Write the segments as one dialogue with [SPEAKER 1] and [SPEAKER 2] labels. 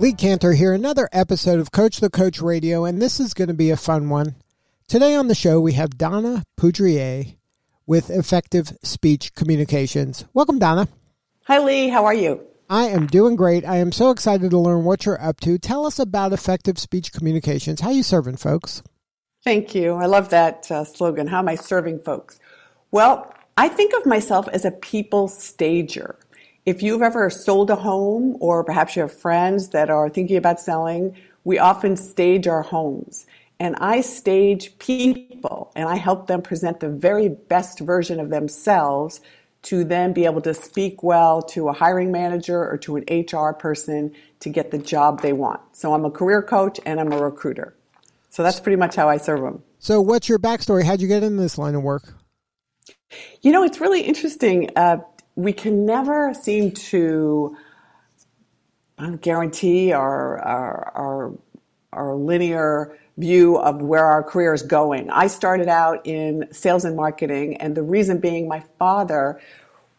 [SPEAKER 1] Lee Kantor here, another episode of Coach the Coach Radio, and this is going to be a fun one. Today on the show, we have Donna Poudrier with Effective Speech Communications. Welcome, Donna.
[SPEAKER 2] Hi, Lee. How are you?
[SPEAKER 1] I am doing great. I am so excited to learn what you're up to. Tell us about Effective Speech Communications. How you serving folks?
[SPEAKER 2] Thank you. I love that uh, slogan. How am I serving folks? Well, I think of myself as a people stager. If you've ever sold a home or perhaps you have friends that are thinking about selling, we often stage our homes. And I stage people and I help them present the very best version of themselves to then be able to speak well to a hiring manager or to an HR person to get the job they want. So I'm a career coach and I'm a recruiter. So that's pretty much how I serve them.
[SPEAKER 1] So, what's your backstory? How'd you get in this line of work?
[SPEAKER 2] You know, it's really interesting. Uh, we can never seem to um, guarantee our, our, our, our linear view of where our career is going. I started out in sales and marketing, and the reason being my father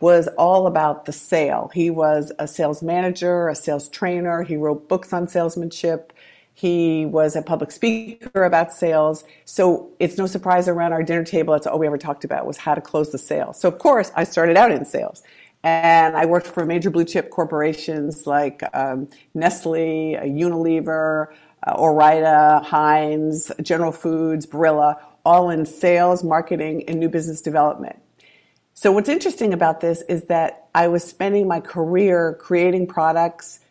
[SPEAKER 2] was all about the sale. He was a sales manager, a sales trainer, he wrote books on salesmanship. He was a public speaker about sales. So it's no surprise around our dinner table, that's all we ever talked about was how to close the sale. So of course, I started out in sales. And I worked for major blue chip corporations like um, Nestle, uh, Unilever, uh, Ore-Ida, Heinz, General Foods, Barilla, all in sales, marketing, and new business development. So what's interesting about this is that I was spending my career creating products,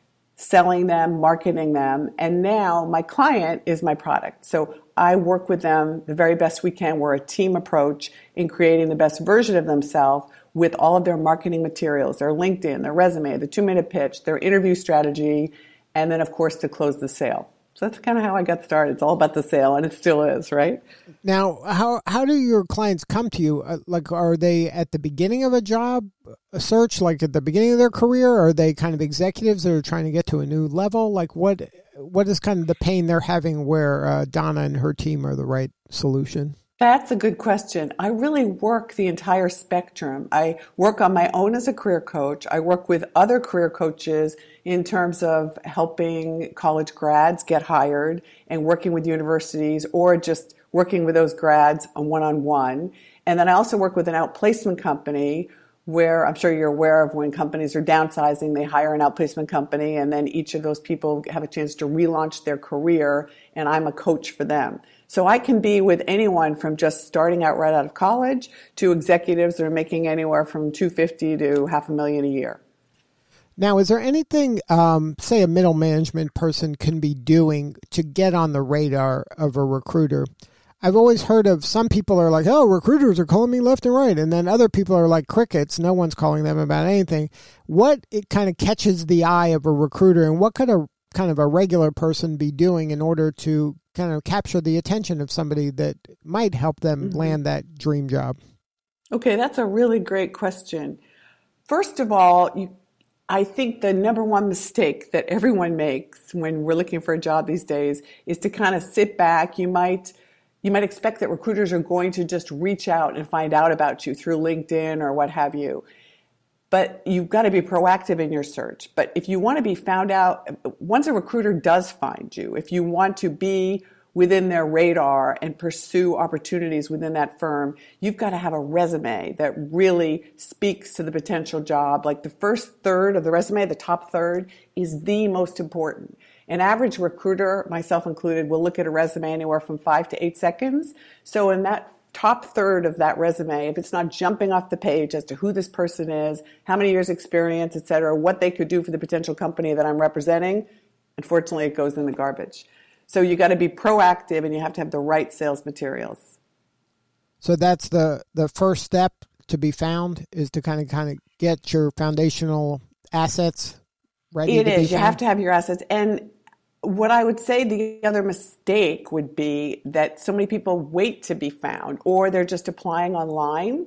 [SPEAKER 2] selling them, marketing them, and now my client is my product. So I work with them the very best we can. We're a team approach in creating the best version of themselves with all of their marketing materials, their LinkedIn, their resume, the two minute pitch, their interview strategy, and then, of course, to close the sale. So that's kind of how I got started. It's all about the sale, and it still is, right?
[SPEAKER 1] Now, how how do your clients come to you? Uh, like, are they at the beginning of a job a search, like at the beginning of their career? Are they kind of executives that are trying to get to a new level? Like, what what is kind of the pain they're having where uh, Donna and her team are the right solution?
[SPEAKER 2] That's a good question. I really work the entire spectrum. I work on my own as a career coach. I work with other career coaches in terms of helping college grads get hired and working with universities or just working with those grads on one on one. And then I also work with an outplacement company where I'm sure you're aware of when companies are downsizing, they hire an outplacement company and then each of those people have a chance to relaunch their career and I'm a coach for them. So I can be with anyone from just starting out right out of college to executives that are making anywhere from 250 to half a million a year.
[SPEAKER 1] Now, is there anything, um, say, a middle management person can be doing to get on the radar of a recruiter? I've always heard of some people are like, oh, recruiters are calling me left and right. And then other people are like crickets. No one's calling them about anything. What it kind of catches the eye of a recruiter and what could a kind of a regular person be doing in order to kind of capture the attention of somebody that might help them mm-hmm. land that dream job?
[SPEAKER 2] Okay, that's a really great question. First of all, you, I think the number one mistake that everyone makes when we're looking for a job these days is to kind of sit back. You might you might expect that recruiters are going to just reach out and find out about you through LinkedIn or what have you but you've got to be proactive in your search. But if you want to be found out, once a recruiter does find you, if you want to be within their radar and pursue opportunities within that firm, you've got to have a resume that really speaks to the potential job. Like the first third of the resume, the top third, is the most important. An average recruiter, myself included, will look at a resume anywhere from five to eight seconds. So in that top third of that resume, if it's not jumping off the page as to who this person is, how many years experience, et cetera, what they could do for the potential company that I'm representing, unfortunately it goes in the garbage. So you got to be proactive and you have to have the right sales materials.
[SPEAKER 1] So that's the the first step to be found is to kind of kind of get your foundational assets ready
[SPEAKER 2] it is. You have to have your assets. And what I would say the other mistake would be that so many people wait to be found or they're just applying online.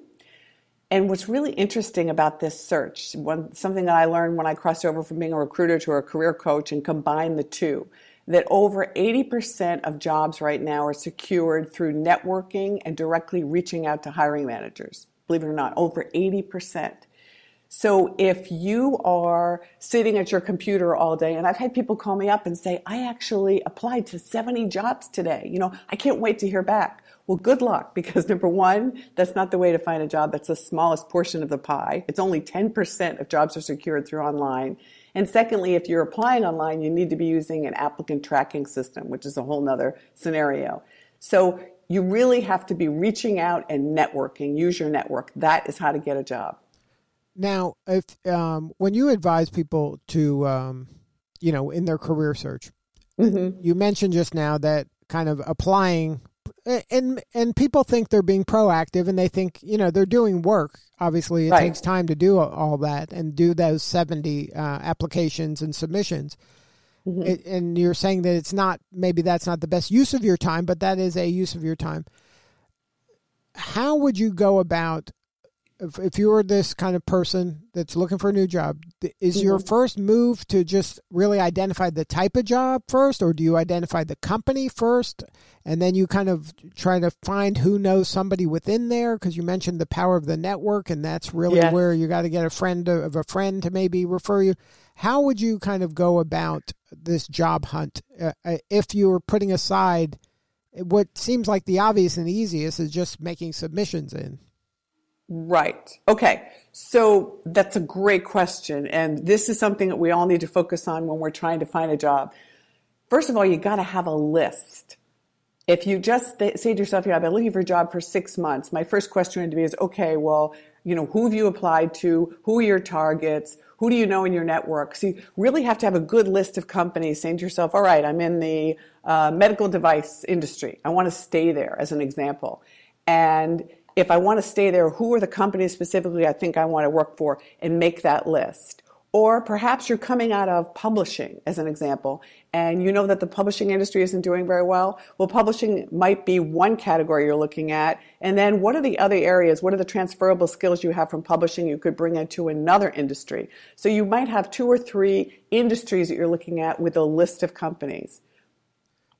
[SPEAKER 2] And what's really interesting about this search, one, something that I learned when I crossed over from being a recruiter to a career coach and combined the two, that over 80% of jobs right now are secured through networking and directly reaching out to hiring managers. Believe it or not, over 80%. So if you are sitting at your computer all day, and I've had people call me up and say, I actually applied to 70 jobs today. You know, I can't wait to hear back. Well, good luck because number one, that's not the way to find a job. That's the smallest portion of the pie. It's only 10% of jobs are secured through online. And secondly, if you're applying online, you need to be using an applicant tracking system, which is a whole nother scenario. So you really have to be reaching out and networking. Use your network. That is how to get a job.
[SPEAKER 1] Now, if um, when you advise people to, um, you know, in their career search,
[SPEAKER 2] Mm-hmm.
[SPEAKER 1] you mentioned just now that kind of applying, and and people think they're being proactive, and they think you know they're doing work. Obviously, it
[SPEAKER 2] Right.
[SPEAKER 1] takes time to do all that and do those seventy uh, applications and submissions.
[SPEAKER 2] Mm-hmm.
[SPEAKER 1] It, and you're saying that it's not maybe that's not the best use of your time, but that is a use of your time. How would you go about if, if you were this kind of person that's looking for a new job, is your first move to just really identify the type of job first, or do you identify the company first, and then you kind of try to find who knows somebody within there? Because you mentioned the power of the network, and that's really
[SPEAKER 2] Yes.
[SPEAKER 1] where you got to get a friend of a friend to maybe refer you. How would you kind of go about this job hunt uh, uh, if you were putting aside what seems like the obvious and easiest is just making submissions in?
[SPEAKER 2] Right. Okay. So that's a great question. And this is something that we all need to focus on when we're trying to find a job. First of all, you got to have a list. If you just th- say to yourself, yeah, I've been looking for a job for six months, my first question would be is, okay, well, you know, who have you applied to? Who are your targets? Who do you know in your network? So you really have to have a good list of companies saying to yourself, all right, I'm in the uh, medical device industry. I want to stay there as an example. And if I want to stay there, who are the companies specifically I think I want to work for and make that list? Or perhaps you're coming out of publishing, as an example, and you know that the publishing industry isn't doing very well. Well, publishing might be one category you're looking at. And then what are the other areas? What are the transferable skills you have from publishing you could bring into another industry? So you might have two or three industries that you're looking at with a list of companies.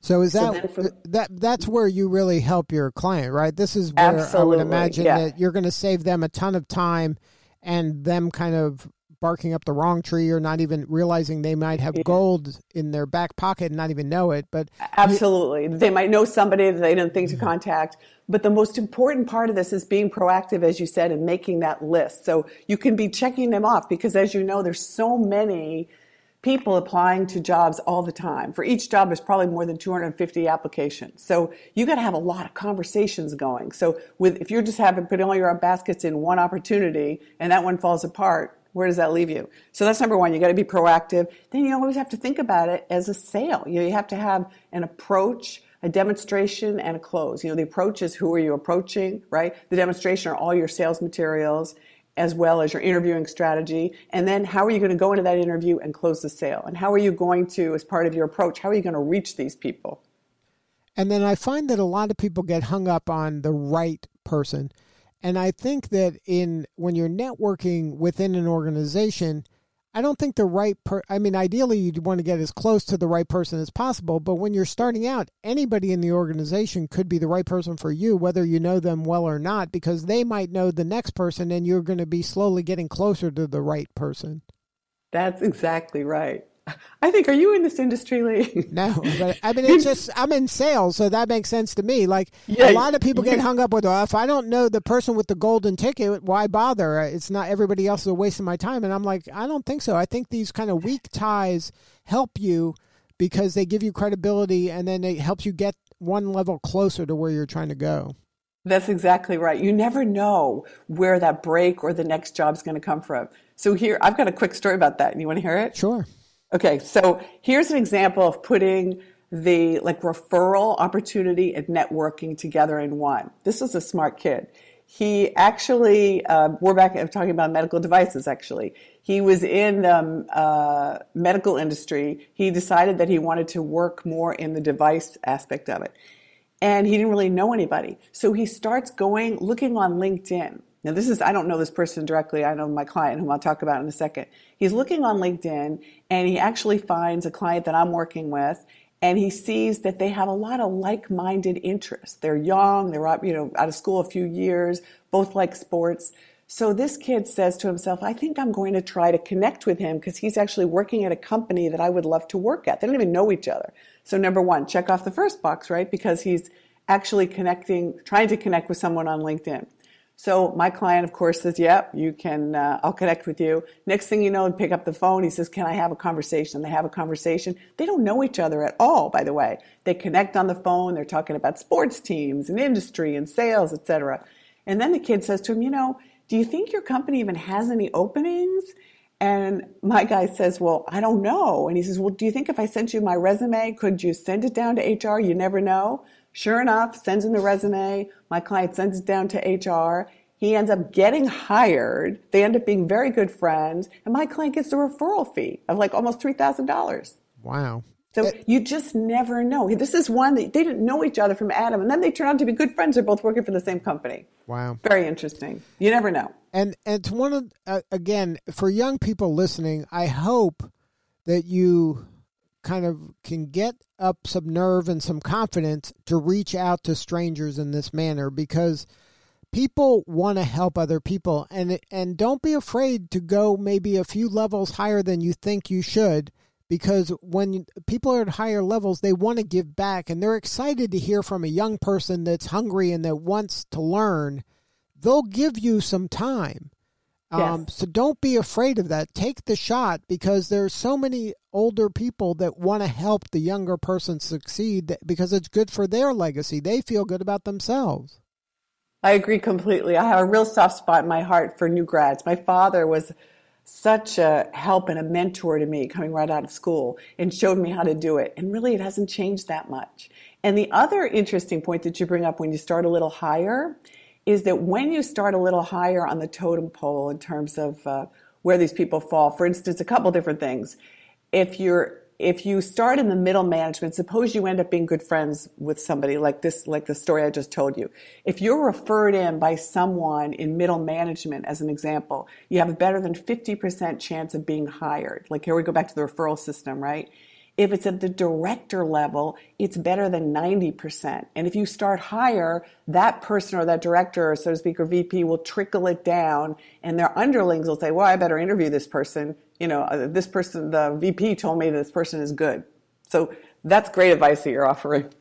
[SPEAKER 1] So is that
[SPEAKER 2] for-
[SPEAKER 1] that that's where you really help your client, right? This is where I would imagine
[SPEAKER 2] yeah.
[SPEAKER 1] that you're going to save them a ton of time and them kind of barking up the wrong tree or not even realizing they might have gold in their back pocket and not even know it. But
[SPEAKER 2] Absolutely. They might know somebody that they didn't think to mm-hmm. contact. But the most important part of this is being proactive, as you said, and making that list. So you can be checking them off because, as you know, there's so many people applying to jobs all the time. For each job, there's probably more than 250 applications. So you got to have a lot of conversations going. So with if you're just having putting all your baskets in one opportunity and that one falls apart, where does that leave you? So that's number one. You got to be proactive. Then you always have to think about it as a sale. You know, you have to have an approach, a demonstration, and a close. You know, the approach is who are you approaching, right? The demonstration are all your sales materials as well as your interviewing strategy. And then how are you going to go into that interview and close the sale? And how are you going to, as part of your approach, how are you going to reach these people?
[SPEAKER 1] And then I find that a lot of people get hung up on the right person. And I think that in when you're networking within an organization, I don't think the right per I mean ideally you'd want to get as close to the right person as possible, but when you're starting out, anybody in the organization could be the right person for you whether you know them well or not because they might know the next person and you're going to be slowly getting closer to the right person.
[SPEAKER 2] That's exactly right. I think, are you in this industry, Lee?
[SPEAKER 1] No, but I mean, it's just I'm in sales, so that makes sense to me. Like
[SPEAKER 2] Yeah,
[SPEAKER 1] a lot of people get hung up with, well, if I don't know the person with the golden ticket, why bother? It's not everybody else is a waste of my time. And I'm like, I don't think so. I think these kind of weak ties help you because they give you credibility, and then it helps you get one level closer to where you're trying to go.
[SPEAKER 2] That's exactly right. You never know where that break or the next job's going to come from. So here, I've got a quick story about that. And you want to hear it?
[SPEAKER 1] Sure.
[SPEAKER 2] Okay, so here's an example of putting the like referral opportunity and networking together in one. This is a smart kid. he actually, uh, we're back talking about medical devices actually. He was in the um, uh, medical industry. He decided that he wanted to work more in the device aspect of it. And he didn't really know anybody. So he starts going, looking on LinkedIn. Now, this is, I don't know this person directly. I know my client, whom I'll talk about in a second. He's looking on LinkedIn and he actually finds a client that I'm working with and he sees that they have a lot of like-minded interests. They're young, they're you know out of school a few years, both like sports. So this kid says to himself, I think I'm going to try to connect with him because he's actually working at a company that I would love to work at. They don't even know each other. So number one, check off the first box, right? Because he's actually connecting, trying to connect with someone on LinkedIn. So my client, of course, says, "Yep, you can. Uh, I'll connect with you." Next thing you know, and pick up the phone. He says, "Can I have a conversation?" They have a conversation. They don't know each other at all, by the way. They connect on the phone. They're talking about sports teams and industry and sales, etc. And then the kid says to him, "You know, do you think your company even has any openings?" And my guy says, Well, I don't know. And he says, Well, do you think if I sent you my resume, could you send it down to HR? You never know. Sure enough, sends in the resume. My client sends it down to HR. He ends up getting hired. They end up being very good friends. And my client gets a referral fee of like almost $3,000.
[SPEAKER 1] Wow.
[SPEAKER 2] So it, you just never know. This is one that they didn't know each other from Adam, and then they turn out to be good friends. They're both working for the same company.
[SPEAKER 1] Wow,
[SPEAKER 2] very interesting. You never know.
[SPEAKER 1] And and it's one of uh, again for young people listening. I hope that you kind of can get up some nerve and some confidence to reach out to strangers in this manner because people want to help other people. And and don't be afraid to go maybe a few levels higher than you think you should because when people are at higher levels they want to give back and they're excited to hear from a young person that's hungry and that wants to learn. They'll give you some time um, so don't be afraid of that. Take the shot because there's so many older people that want to help the younger person succeed because it's good for their legacy. They feel good about themselves.
[SPEAKER 2] I agree completely. I have a real soft spot in my heart for new grads. My father was such a help and a mentor to me coming right out of school and showed me how to do it. And really, it hasn't changed that much. And the other interesting point that you bring up when you start a little higher is that when you start a little higher on the totem pole in terms of uh, where these people fall, for instance, a couple different things. If you're if you start in the middle management, suppose you end up being good friends with somebody like this, like the story I just told you. If you're referred in by someone in middle management, as an example, you have a better than 50% chance of being hired. Like here we go back to the referral system, right? If it's at the director level, it's better than 90%. And if you start higher, that person or that director, or so to speak, or VP will trickle it down and their underlings will say, well, I better interview this person. You know, uh, this person, the VP told me this person is good. So that's great advice that you're offering.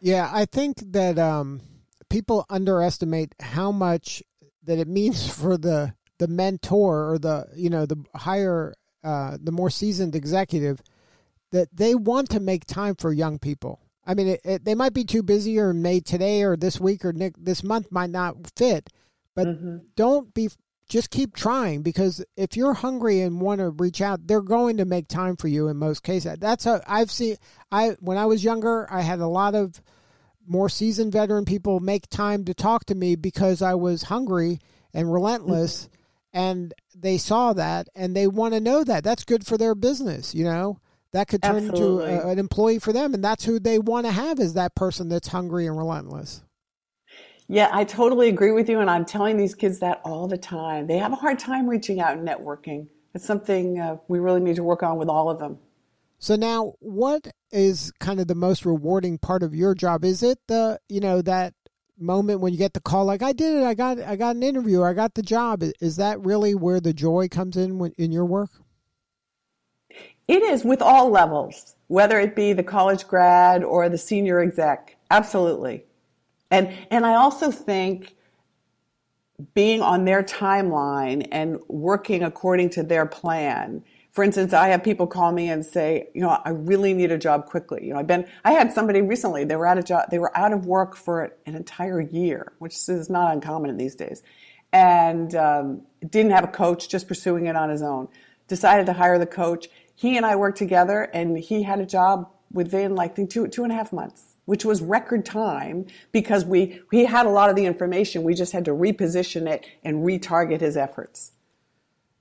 [SPEAKER 1] Yeah, I think that um, people underestimate how much that it means for the the mentor or the you know the higher uh, the more seasoned executive that they want to make time for young people. I mean, it, it, they might be too busy or may today or this week or this month might not fit, but mm-hmm. don't be just keep trying because if you're hungry and want to reach out, they're going to make time for you in most cases. That's a I've seen I when I was younger, I had a lot of more seasoned veteran people make time to talk to me because I was hungry and relentless mm-hmm. and they saw that and they want to know that. That's good for their business, you know that could turn Absolutely. into a, an employee for them and that's who they want to have is that person that's hungry and relentless.
[SPEAKER 2] Yeah i totally agree with you and i'm telling these kids that all the time. They have a hard time reaching out and networking. It's something uh, we really need to work on with all of them.
[SPEAKER 1] So now what is kind of the most rewarding part of your job? Is it the you know that moment when you get the call like i did it i got i got an interview i got the job. Is that really where the joy comes in when, in your work
[SPEAKER 2] it is with all levels, whether it be the college grad or the senior exec. Absolutely. And, and I also think being on their timeline and working according to their plan. For instance, I have people call me and say, you know, I really need a job quickly. You know, I've been, I had somebody recently, they were out of job, they were out of work for an entire year, which is not uncommon in these days. And um, didn't have a coach, just pursuing it on his own. Decided to hire the coach he and I worked together, and he had a job within like two two and a half months. which was record time because we, we had a lot of the information. We just had to reposition it and retarget his efforts.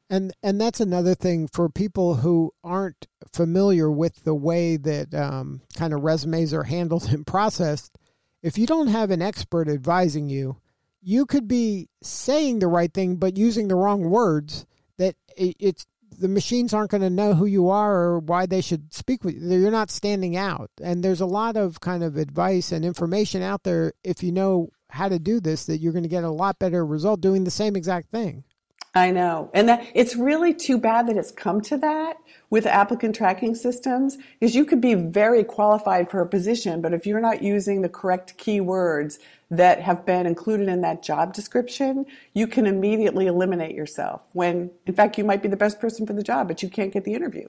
[SPEAKER 1] And and that's another thing for people who aren't familiar with the way that um, kind of resumes are handled and processed. If you don't have an expert advising you, you could be saying the right thing but using the wrong words. That it, it's the machines aren't going to know who you are or why they should speak with you. You're not standing out. And there's a lot of kind of advice and information out there if you know how to do this that you're going to get a lot better result doing the same exact thing.
[SPEAKER 2] I know. And that it's really too bad that it's come to that with applicant tracking systems is you could be very qualified for a position, but if you're not using the correct keywords that have been included in that job description, you can immediately eliminate yourself when in fact you might be the best person for the job, but you can't get the interview.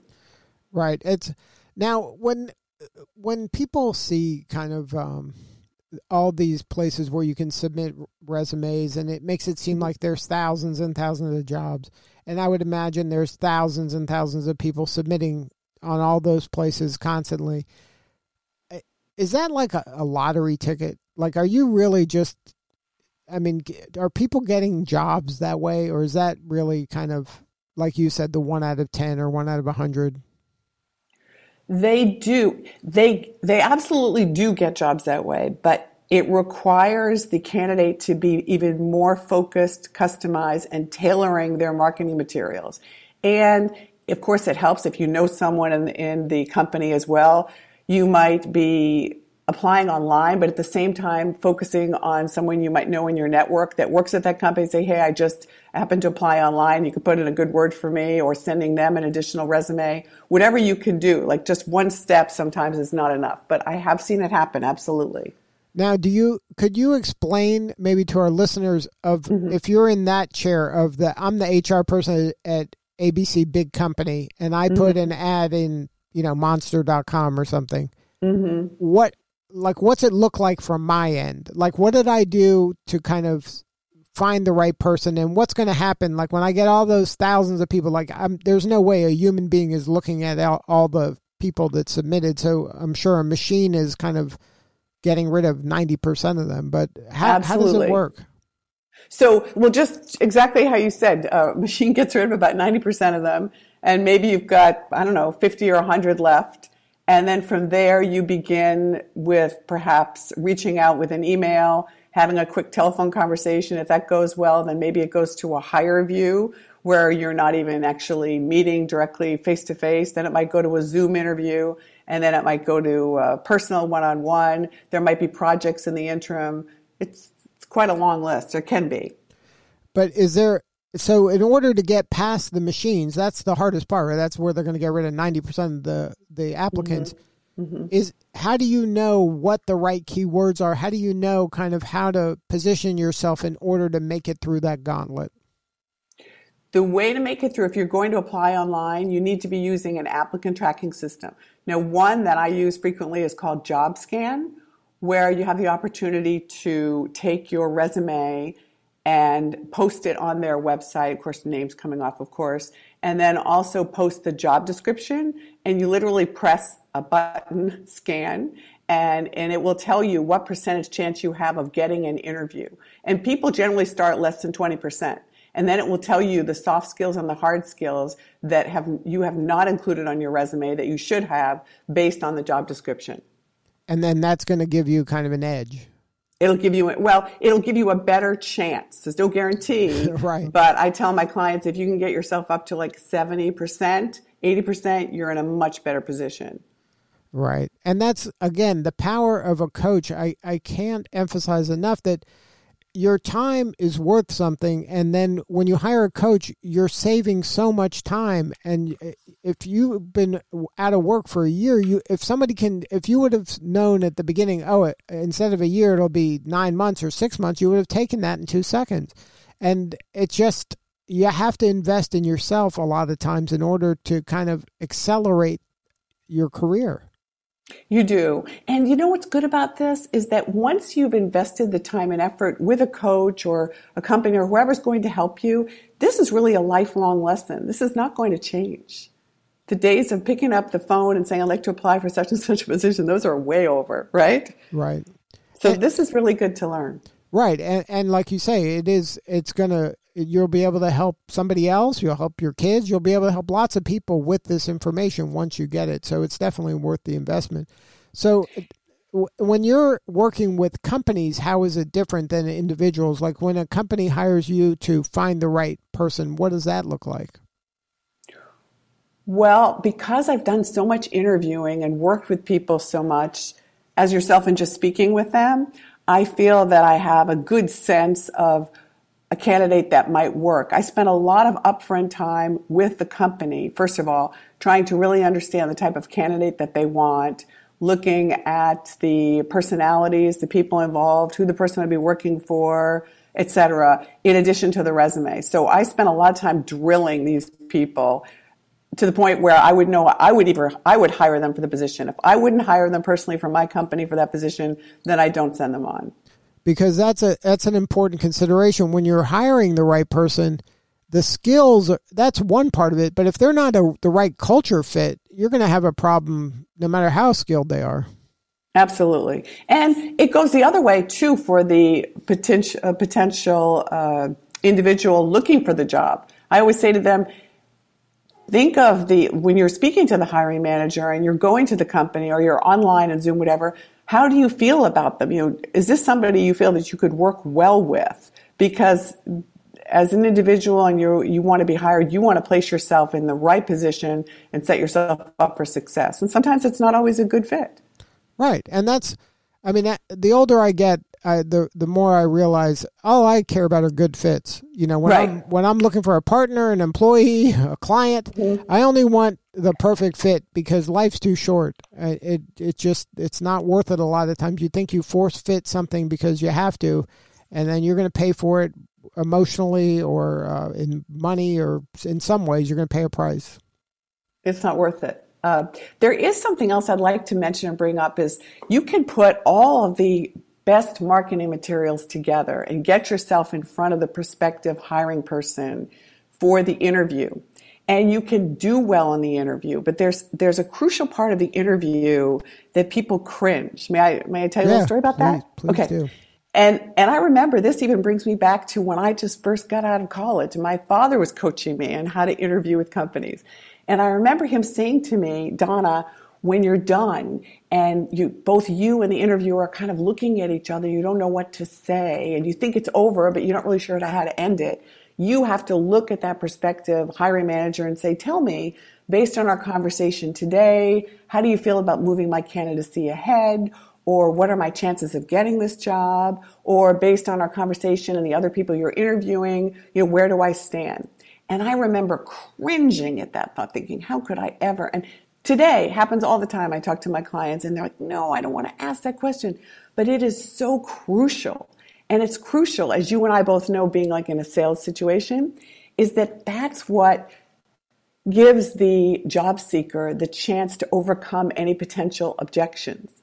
[SPEAKER 1] Right. It's now when when people see kind of um, all these places where you can submit resumes and it makes it seem mm-hmm. like there's thousands and thousands of jobs. And i would imagine there's thousands and thousands of people submitting on all those places constantly. Is that like a, a lottery ticket? Like are you really just i mean are people getting jobs that way or is that really kind of like you said the one out of 10 or one out of a 100
[SPEAKER 2] they do. They they absolutely do get jobs that way, but it requires the candidate to be even more focused, customized, and tailoring their marketing materials. And of course, it helps if you know someone in, in the company as well. You might be applying online, but at the same time focusing on someone you might know in your network that works at that company. Say, hey, I just happened to apply online. You could put in a good word for me or sending them an additional resume. Whatever you can do, like just one step sometimes is not enough. But I have seen it happen, absolutely.
[SPEAKER 1] Now, do you could you explain maybe to our listeners of mm-hmm. if you're in that chair of the I'm the HR person at ABC big company and I mm-hmm. put an ad in, you know, monster.com or something. Mm-hmm. What like what's it look like from my end? Like what did I do to kind of find the right person and what's going to happen like when I get all those thousands of people like I'm, there's no way a human being is looking at all, all the people that submitted so I'm sure a machine is kind of getting rid of 90% of them but how, how does it work?
[SPEAKER 2] So, well, just exactly how you said, uh, machine gets rid of about 90% of them, and maybe you've got, I don't know, 50 or 100 left. And then from there, you begin with perhaps reaching out with an email, having a quick telephone conversation. If that goes well, then maybe it goes to a HireVue where you're not even actually meeting directly face to face. Then it might go to a Zoom interview, and then it might go to a personal one on one. There might be projects in the interim. It's, it's quite a long list. There can be.
[SPEAKER 1] But is there so in order to get past the machines, that's the hardest part. Right? That's where they're going to get rid of ninety percent of the the applicants. Mm-hmm. Mm-hmm. Is how do you know what the right keywords are? How do you know kind of how to position yourself in order to make it through that gauntlet?
[SPEAKER 2] The way to make it through, if you're going to apply online, you need to be using an applicant tracking system. Now, one that I use frequently is called JobScan, where you have the opportunity to take your resume and post it on their website. Of course, the name's coming off, of course. And then also post the job description. And you literally press a button, scan, and, and it will tell you what percentage chance you have of getting an interview. And people generally start less than 20%. And then it will tell you the soft skills and the hard skills that have, you have not included on your resume that you should have based on the job description.
[SPEAKER 1] And then that's going to give you kind of an edge.
[SPEAKER 2] It'll give you, well, it'll give you a better chance. There's no guarantee.
[SPEAKER 1] right.
[SPEAKER 2] But I tell my clients if you can get yourself up to like 70%, 80%, you're in a much better position.
[SPEAKER 1] Right. And that's, again, the power of a coach. I, I can't emphasize enough that your time is worth something and then when you hire a coach you're saving so much time and eh, if you've been out of work for a year you if somebody can if you would have known at the beginning oh it, instead of a year it'll be 9 months or 6 months you would have taken that in 2 seconds. And it just you have to invest in yourself a lot of times in order to kind of accelerate your career
[SPEAKER 2] you do. And you know what's good about this is that once you've invested the time and effort with a coach or a company or whoever's going to help you, this is really a lifelong lesson. This is not going to change. the days of picking up the phone and saying I'd like to apply for such and such a position, those are way over, right?
[SPEAKER 1] Right.
[SPEAKER 2] So and, this is really good to learn.
[SPEAKER 1] Right. And and like you say, it is it's gonna you'll be able to help somebody else, you'll help your kids, you'll be able to help lots of people with this information once you get it. So it's definitely worth the investment. So when you're working with companies, how is it different than individuals? Like when a company hires you to find the right person, what does that look like?
[SPEAKER 2] Well, because I've done so much interviewing and worked with people so much as yourself and just speaking with them, I feel that I have a good sense of a candidate that might work. I spent a lot of upfront time with the company, first of all, trying to really understand the type of candidate that they want looking at the personalities, the people involved, who the person would be working for, etc., in addition to the resume. So I spent a lot of time drilling these people to the point where I would know I would either I would hire them for the position. If I wouldn't hire them personally for my company for that position, then I don't send them on.
[SPEAKER 1] Because that's a that's an important consideration. When you're hiring the right person the skills that's one part of it but if they're not a, the right culture fit you're going to have a problem no matter how skilled they are.
[SPEAKER 2] Absolutely. And it goes the other way too for the potential uh, potential uh, individual looking for the job. I always say to them think of the when you're speaking to the hiring manager and you're going to the company or you're online and zoom whatever how do you feel about them you know is this somebody you feel that you could work well with because as an individual and you you want to be hired, you want to place yourself in the right position and set yourself up for success. And sometimes it's not always a good fit.
[SPEAKER 1] Right, and that's, I mean, the older I get, I, the the more I realize all I care about are good fits. You know, when right. I'm when I'm looking for a partner, an employee, a client, mm-hmm. I only want the perfect fit because life's too short. It it just it's not worth it. A lot of times, you think you force fit something because you have to, and then you're going to pay for it emotionally or uh, in money or in some ways, you're going to pay a price.
[SPEAKER 2] It's not worth it. Uh, there is something else I'd like to mention and bring up is you can put all of the best marketing materials together and get yourself in front of the prospective hiring person for the interview. And you can do well in the interview, but there's there's a crucial part of the interview that people cringe. May I may I tell you
[SPEAKER 1] yeah,
[SPEAKER 2] a story about
[SPEAKER 1] please,
[SPEAKER 2] that?
[SPEAKER 1] Please okay. Do.
[SPEAKER 2] And, and I remember this even brings me back to when I just first got out of college. My father was coaching me on how to interview with companies. And I remember him saying to me, Donna, when you're done and you, both you and the interviewer are kind of looking at each other, you don't know what to say and you think it's over, but you're not really sure how to end it. You have to look at that prospective hiring manager and say, tell me, based on our conversation today, how do you feel about moving my candidacy ahead? or what are my chances of getting this job or based on our conversation and the other people you're interviewing you know where do i stand and i remember cringing at that thought thinking how could i ever and today happens all the time. I talk to my clients and they're like no i don't want to ask that question. But it is so crucial. And it's crucial as you and i both know being like in a sales situation is that that's what gives the job seeker the chance to overcome any potential objections.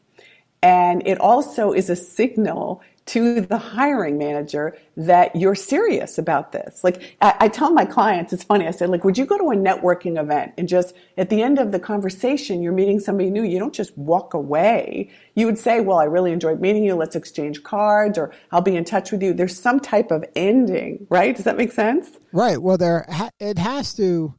[SPEAKER 2] And it also is a signal to the hiring manager that you're serious about this. Like I, I, tell my clients, it's funny. I said, like, would you go to a networking event and just at the end of the conversation, you're meeting somebody new. You don't just walk away. You would say, well, I really enjoyed meeting you. Let's exchange cards or I'll be in touch with you. There's some type of ending, right? Does that make sense?
[SPEAKER 1] Right. Well, there, it has to,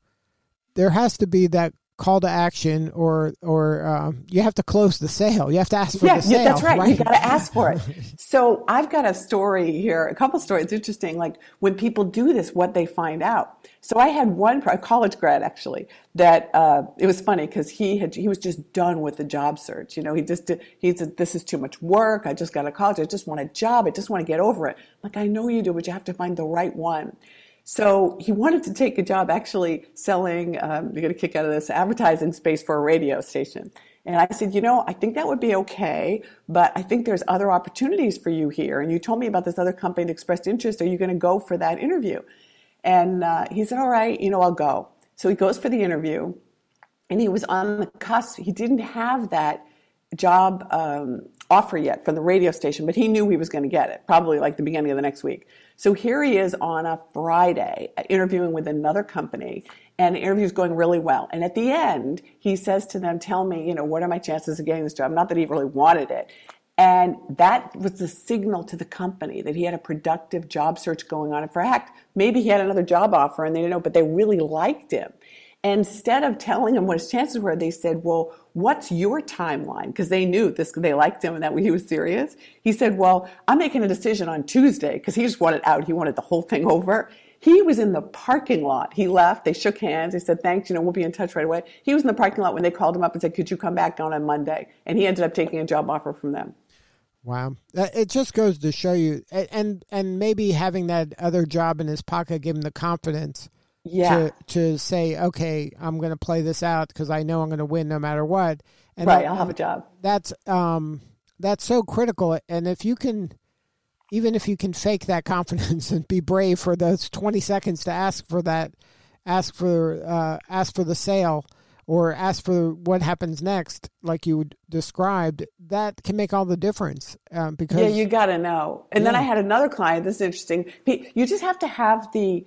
[SPEAKER 1] there has to be that call to action or or um, you have to close the sale. You have to ask for
[SPEAKER 2] yeah,
[SPEAKER 1] the sale.
[SPEAKER 2] Yeah, that's right. right? You got to ask for it. so I've got a story here, a couple stories. It's interesting. Like when people do this, what they find out. So I had one a college grad actually that uh, it was funny because he had he was just done with the job search. You know, he just did, he said this is too much work. I just got to college. I just want a job. I just want to get over it. Like I know you do, but you have to find the right one. So he wanted to take a job actually selling, um, you're going to kick out of this, advertising space for a radio station. And I said, you know, I think that would be okay, but I think there's other opportunities for you here. And you told me about this other company that expressed interest. Are you going to go for that interview? And uh, he said, all right, you know, I'll go. So he goes for the interview and he was on the cusp. He didn't have that job um, offer yet for the radio station, but he knew he was going to get it, probably like the beginning of the next week. So here he is on a Friday uh, interviewing with another company. and the interview is going really well. And at the end, he says to them, Tell me, you know, what are my chances of getting this job? Not that he really wanted it. And that was the signal to the company that he had a productive job search going on. In fact, maybe he had another job offer and they didn't know, but they really liked him. Instead of telling him what his chances were, they said, Well, what's your timeline? Because they knew this, they liked him and that he was serious. He said, Well, I'm making a decision on Tuesday because he just wanted out. He wanted the whole thing over. He was in the parking lot. He left. They shook hands. They said, thanks, you know, we'll be in touch right away. He was in the parking lot when they called him up and said, could you come back on on Monday? And he ended up taking a job offer from them.
[SPEAKER 1] Wow, uh, it just goes to show you, and and maybe having that other job in his pocket gave him the confidence,
[SPEAKER 2] yeah,
[SPEAKER 1] to to say, okay, I'm going to play this out because I know I'm going to win no matter what.
[SPEAKER 2] And right, that, I'll have a job.
[SPEAKER 1] That's um that's so critical, and if you can even if you can fake that confidence and be brave for those 20 seconds to ask for that ask for uh, ask for the sale or ask for what happens next like you described that can make all the difference uh, because
[SPEAKER 2] yeah you got to know and yeah. then i had another client this is interesting you just have to have the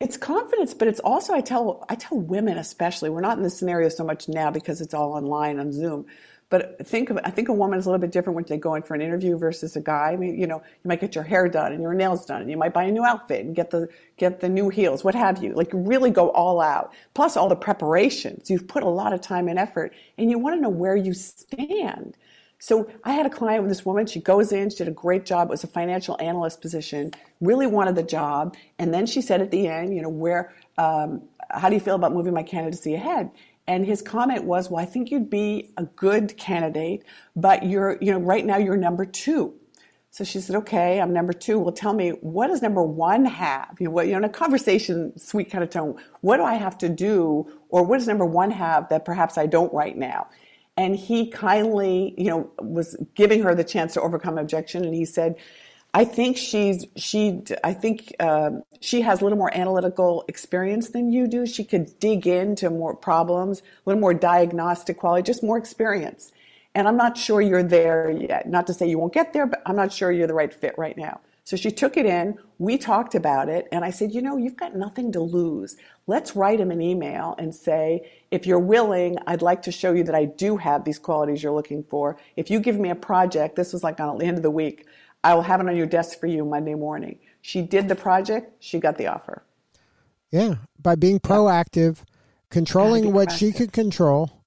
[SPEAKER 2] it's confidence but it's also i tell i tell women especially we're not in this scenario so much now because it's all online on zoom but think of, I think a woman is a little bit different when they go in for an interview versus a guy. I mean, you know, you might get your hair done and your nails done, and you might buy a new outfit and get the get the new heels, what have you. Like really go all out. Plus all the preparations. You've put a lot of time and effort, and you want to know where you stand. So I had a client with this woman. She goes in, she did a great job. It was a financial analyst position. Really wanted the job, and then she said at the end, you know, where, um, how do you feel about moving my candidacy ahead? And his comment was, well, I think you'd be a good candidate, but you're, you know, right now you're number two. So she said, okay, I'm number two. Well, tell me, what does number one have? You know, what, you know, in a conversation, sweet kind of tone, what do I have to do? Or what does number one have that perhaps I don't right now? And he kindly, you know, was giving her the chance to overcome objection. And he said, I think she's she. I think uh, she has a little more analytical experience than you do. She could dig into more problems, a little more diagnostic quality, just more experience. And I'm not sure you're there yet. Not to say you won't get there, but I'm not sure you're the right fit right now. So she took it in. We talked about it, and I said, you know, you've got nothing to lose. Let's write him an email and say, if you're willing, I'd like to show you that I do have these qualities you're looking for. If you give me a project, this was like on the end of the week. I will have it on your desk for you Monday morning. She did the project, she got the offer.
[SPEAKER 1] Yeah, by being proactive, yeah. controlling be what proactive. she could control,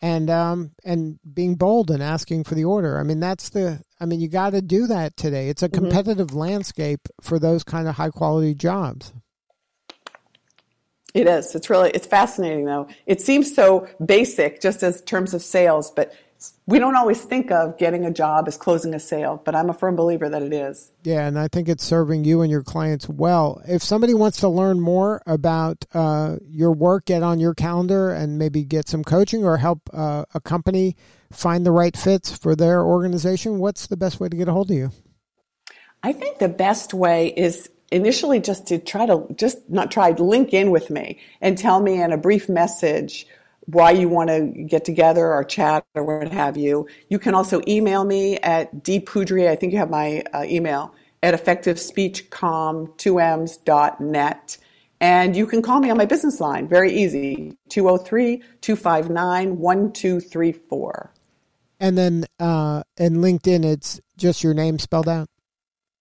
[SPEAKER 1] and um and being bold and asking for the order. I mean, that's the. I mean, you got to do that today. It's a mm-hmm. competitive mm-hmm. landscape for those kind of high quality jobs.
[SPEAKER 2] It is. It's really it's fascinating though. It seems so basic just as terms of sales, but we don't always think of getting a job as closing a sale, but I'm a firm believer that it is.
[SPEAKER 1] Yeah, and I think it's serving you and your clients well. If somebody wants to learn more about uh, your work, get on your calendar and maybe get some coaching or help uh, a company find the right fits for their organization, what's the best way to get a hold of you?
[SPEAKER 2] I think the best way is initially just to try to just not try to link in with me and tell me in a brief message why you want to get together or chat or what have you. You can also email me at dpoudrier, I think you have my uh, email, at effectivespeechcom2ms.net. And you can call me on my business line, very easy, 203-259-1234.
[SPEAKER 1] And then uh, in LinkedIn, it's just your name spelled out?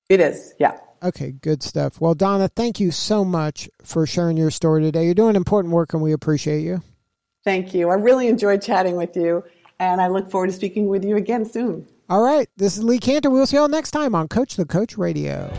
[SPEAKER 2] It is, yeah.
[SPEAKER 1] Okay, good stuff. Well, Donna, thank you so much for sharing your story today. You're doing important work and we appreciate you.
[SPEAKER 2] Thank you. I really enjoyed chatting with you, and I look forward to speaking with you again soon.
[SPEAKER 1] All right. This is Lee Kantor. We'll see you all next time on Coach the Coach Radio.